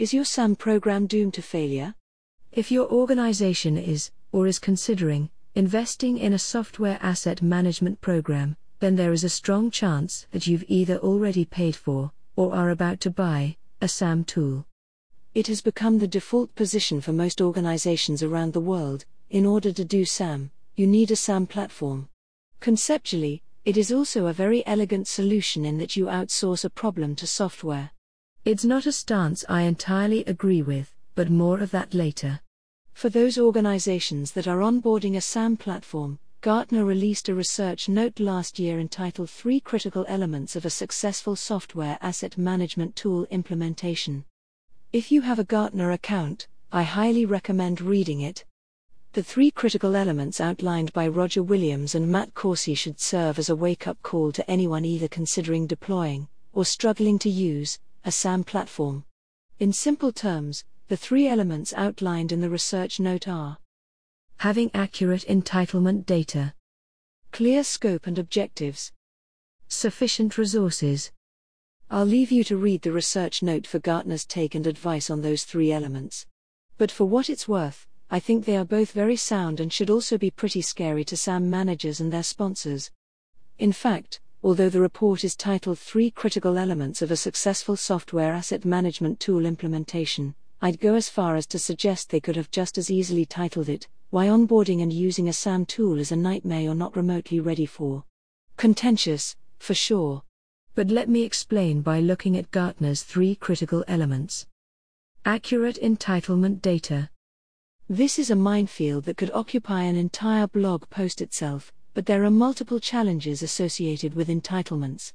Is your SAM program doomed to failure? If your organization is, or is considering, investing in a software asset management program, then there is a strong chance that you've either already paid for, or are about to buy, a SAM tool. It has become the default position for most organizations around the world. In order to do SAM, you need a SAM platform. Conceptually, it is also a very elegant solution in that you outsource a problem to software. It's not a stance I entirely agree with, but more of that later. For those organizations that are onboarding a SAM platform, Gartner released a research note last year entitled Three Critical Elements of a Successful Software Asset Management Tool Implementation. If you have a Gartner account, I highly recommend reading it. The three critical elements outlined by Roger Williams and Matt Corsi should serve as a wake up call to anyone either considering deploying, or struggling to use, a SAM platform. In simple terms, the three elements outlined in the research note are having accurate entitlement data, clear scope and objectives, sufficient resources. I'll leave you to read the research note for Gartner's take and advice on those three elements. But for what it's worth, I think they are both very sound and should also be pretty scary to SAM managers and their sponsors. In fact, although the report is titled Three Critical Elements of a Successful Software Asset Management Tool Implementation, I'd go as far as to suggest they could have just as easily titled it, Why Onboarding and Using a SAM Tool is a Nightmare You're Not Remotely Ready For. Contentious, for sure. But let me explain by looking at Gartner's three critical elements. Accurate entitlement data. This is a minefield that could occupy an entire blog post itself, but there are multiple challenges associated with entitlements.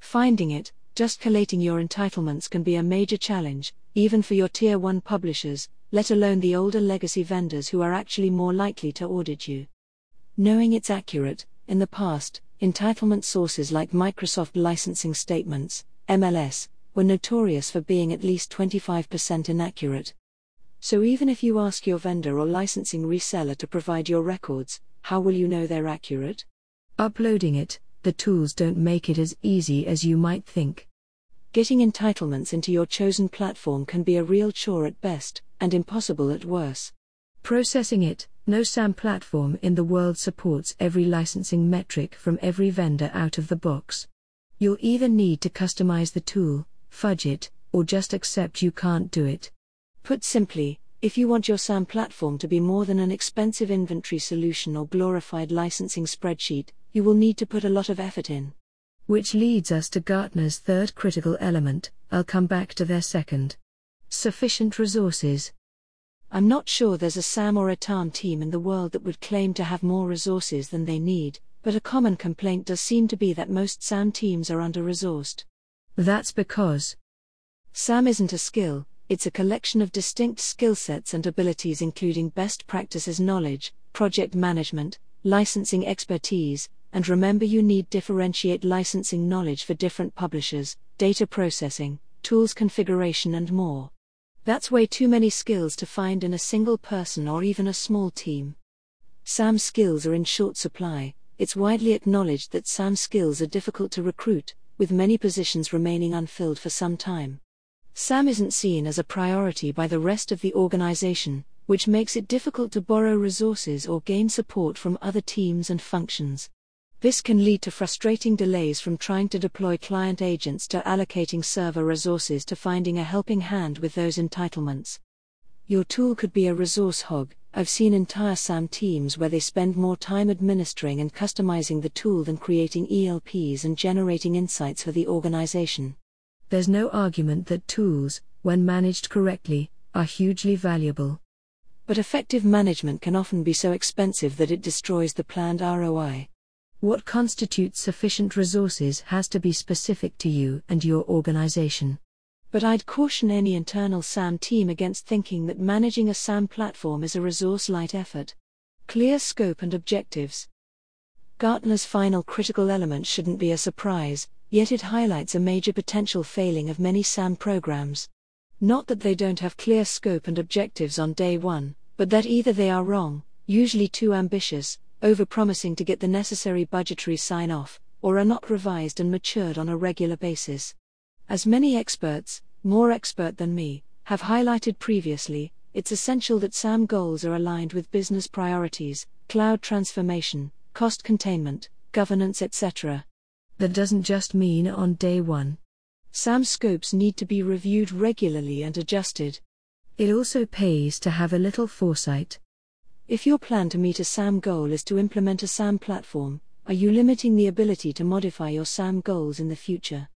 Finding it, just collating your entitlements can be a major challenge, even for your tier 1 publishers, let alone the older legacy vendors who are actually more likely to audit you. Knowing it's accurate, in the past, entitlement sources like Microsoft Licensing Statements, MLS, were notorious for being at least 25% inaccurate. So even if you ask your vendor or licensing reseller to provide your records, how will you know they're accurate? Uploading it, the tools don't make it as easy as you might think. Getting entitlements into your chosen platform can be a real chore at best, and impossible at worst. Processing it, no SAM platform in the world supports every licensing metric from every vendor out of the box. You'll either need to customize the tool, fudge it, or just accept you can't do it. Put simply, if you want your SAM platform to be more than an expensive inventory solution or glorified licensing spreadsheet, you will need to put a lot of effort in. Which leads us to Gartner's third critical element, I'll come back to their second. Sufficient resources. I'm not sure there's a SAM or a TAM team in the world that would claim to have more resources than they need, but a common complaint does seem to be that most SAM teams are under resourced. That's because SAM isn't a skill, it's a collection of distinct skill sets and abilities, including best practices knowledge, project management, licensing expertise, and remember you need differentiate licensing knowledge for different publishers, data processing, tools configuration, and more. That's way too many skills to find in a single person or even a small team. SAM skills are in short supply, it's widely acknowledged that SAM skills are difficult to recruit, with many positions remaining unfilled for some time. SAM isn't seen as a priority by the rest of the organization, which makes it difficult to borrow resources or gain support from other teams and functions. This can lead to frustrating delays from trying to deploy client agents to allocating server resources to finding a helping hand with those entitlements. Your tool could be a resource hog. I've seen entire SAM teams where they spend more time administering and customizing the tool than creating ELPs and generating insights for the organization there's no argument that tools, when managed correctly, are hugely valuable. But effective management can often be so expensive that it destroys the planned ROI. What constitutes sufficient resources has to be specific to you and your organization. But I'd caution any internal SAM team against thinking that managing a SAM platform is a resource light effort. Clear scope and objectives. Gartner's final critical element shouldn't be a surprise, yet it highlights a major potential failing of many SAM programs. Not that they don't have clear scope and objectives on day one, but that either they are wrong, usually too ambitious, over-promising to get the necessary budgetary sign off, or are not revised and matured on a regular basis. As many experts, more expert than me, have highlighted previously, it's essential that SAM goals are aligned with business priorities, cloud transformation, cost containment, governance, etc. That doesn't just mean on day one. SAM scopes need to be reviewed regularly and adjusted. It also pays to have a little foresight. If your plan to meet a SAM goal is to implement a SAM platform, are you limiting the ability to modify your SAM goals in the future?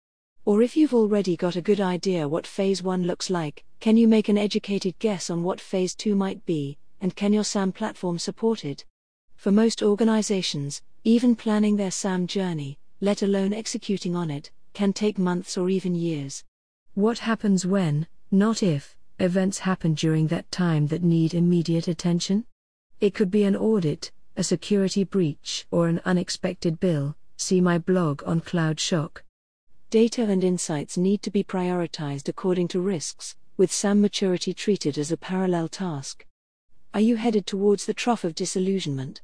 Or if you've already got a good idea what Phase 1 looks like, can you make an educated guess on what Phase 2 might be, and can your SAM platform support it? For most organizations, even planning their SAM journey, let alone executing on it, can take months or even years. What happens when, not if, events happen during that time that need immediate attention? It could be an audit, a security breach, or an unexpected bill. See my blog on Cloud Shock. Data and insights need to be prioritized according to risks, with SAM maturity treated as a parallel task. Are you headed towards the trough of disillusionment?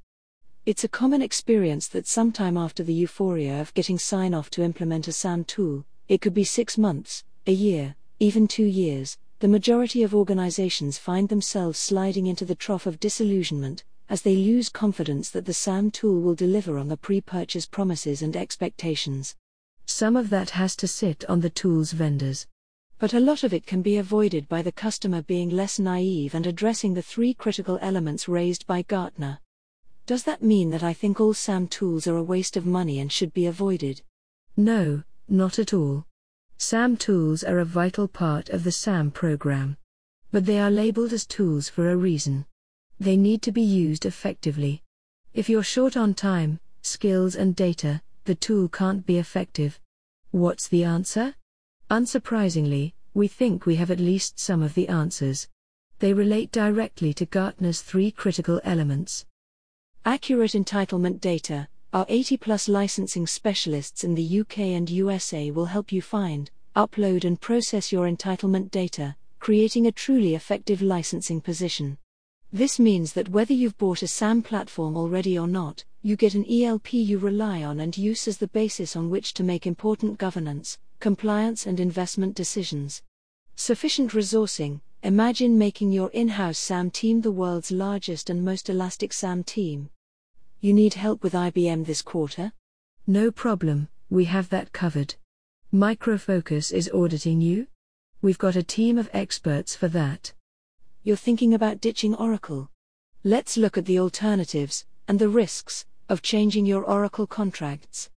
It's a common experience that sometime after the euphoria of getting sign off to implement a SAM tool, it could be six months, a year, even two years, the majority of organizations find themselves sliding into the trough of disillusionment as they lose confidence that the SAM tool will deliver on the pre purchase promises and expectations. Some of that has to sit on the tool's vendors. But a lot of it can be avoided by the customer being less naive and addressing the three critical elements raised by Gartner. Does that mean that I think all SAM tools are a waste of money and should be avoided? No, not at all. SAM tools are a vital part of the SAM program. But they are labeled as tools for a reason. They need to be used effectively. If you're short on time, skills, and data, the tool can't be effective. What's the answer? Unsurprisingly, we think we have at least some of the answers. They relate directly to Gartner's three critical elements. Accurate entitlement data, our 80 plus licensing specialists in the UK and USA will help you find, upload, and process your entitlement data, creating a truly effective licensing position. This means that whether you've bought a SAM platform already or not, you get an ELP you rely on and use as the basis on which to make important governance, compliance, and investment decisions. Sufficient resourcing Imagine making your in house SAM team the world's largest and most elastic SAM team. You need help with IBM this quarter? No problem, we have that covered. Micro Focus is auditing you? We've got a team of experts for that. You're thinking about ditching Oracle? Let's look at the alternatives and the risks of changing your Oracle contracts.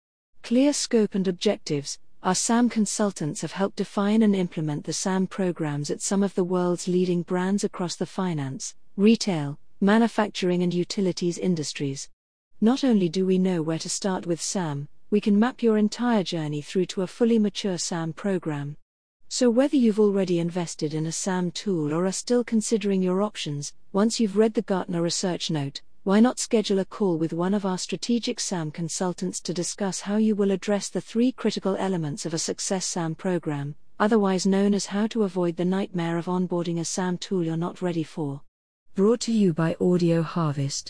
Clear scope and objectives. Our SAM consultants have helped define and implement the SAM programs at some of the world's leading brands across the finance, retail, manufacturing, and utilities industries. Not only do we know where to start with SAM, we can map your entire journey through to a fully mature SAM program. So, whether you've already invested in a SAM tool or are still considering your options, once you've read the Gartner research note, why not schedule a call with one of our strategic SAM consultants to discuss how you will address the three critical elements of a success SAM program, otherwise known as how to avoid the nightmare of onboarding a SAM tool you're not ready for? Brought to you by Audio Harvest.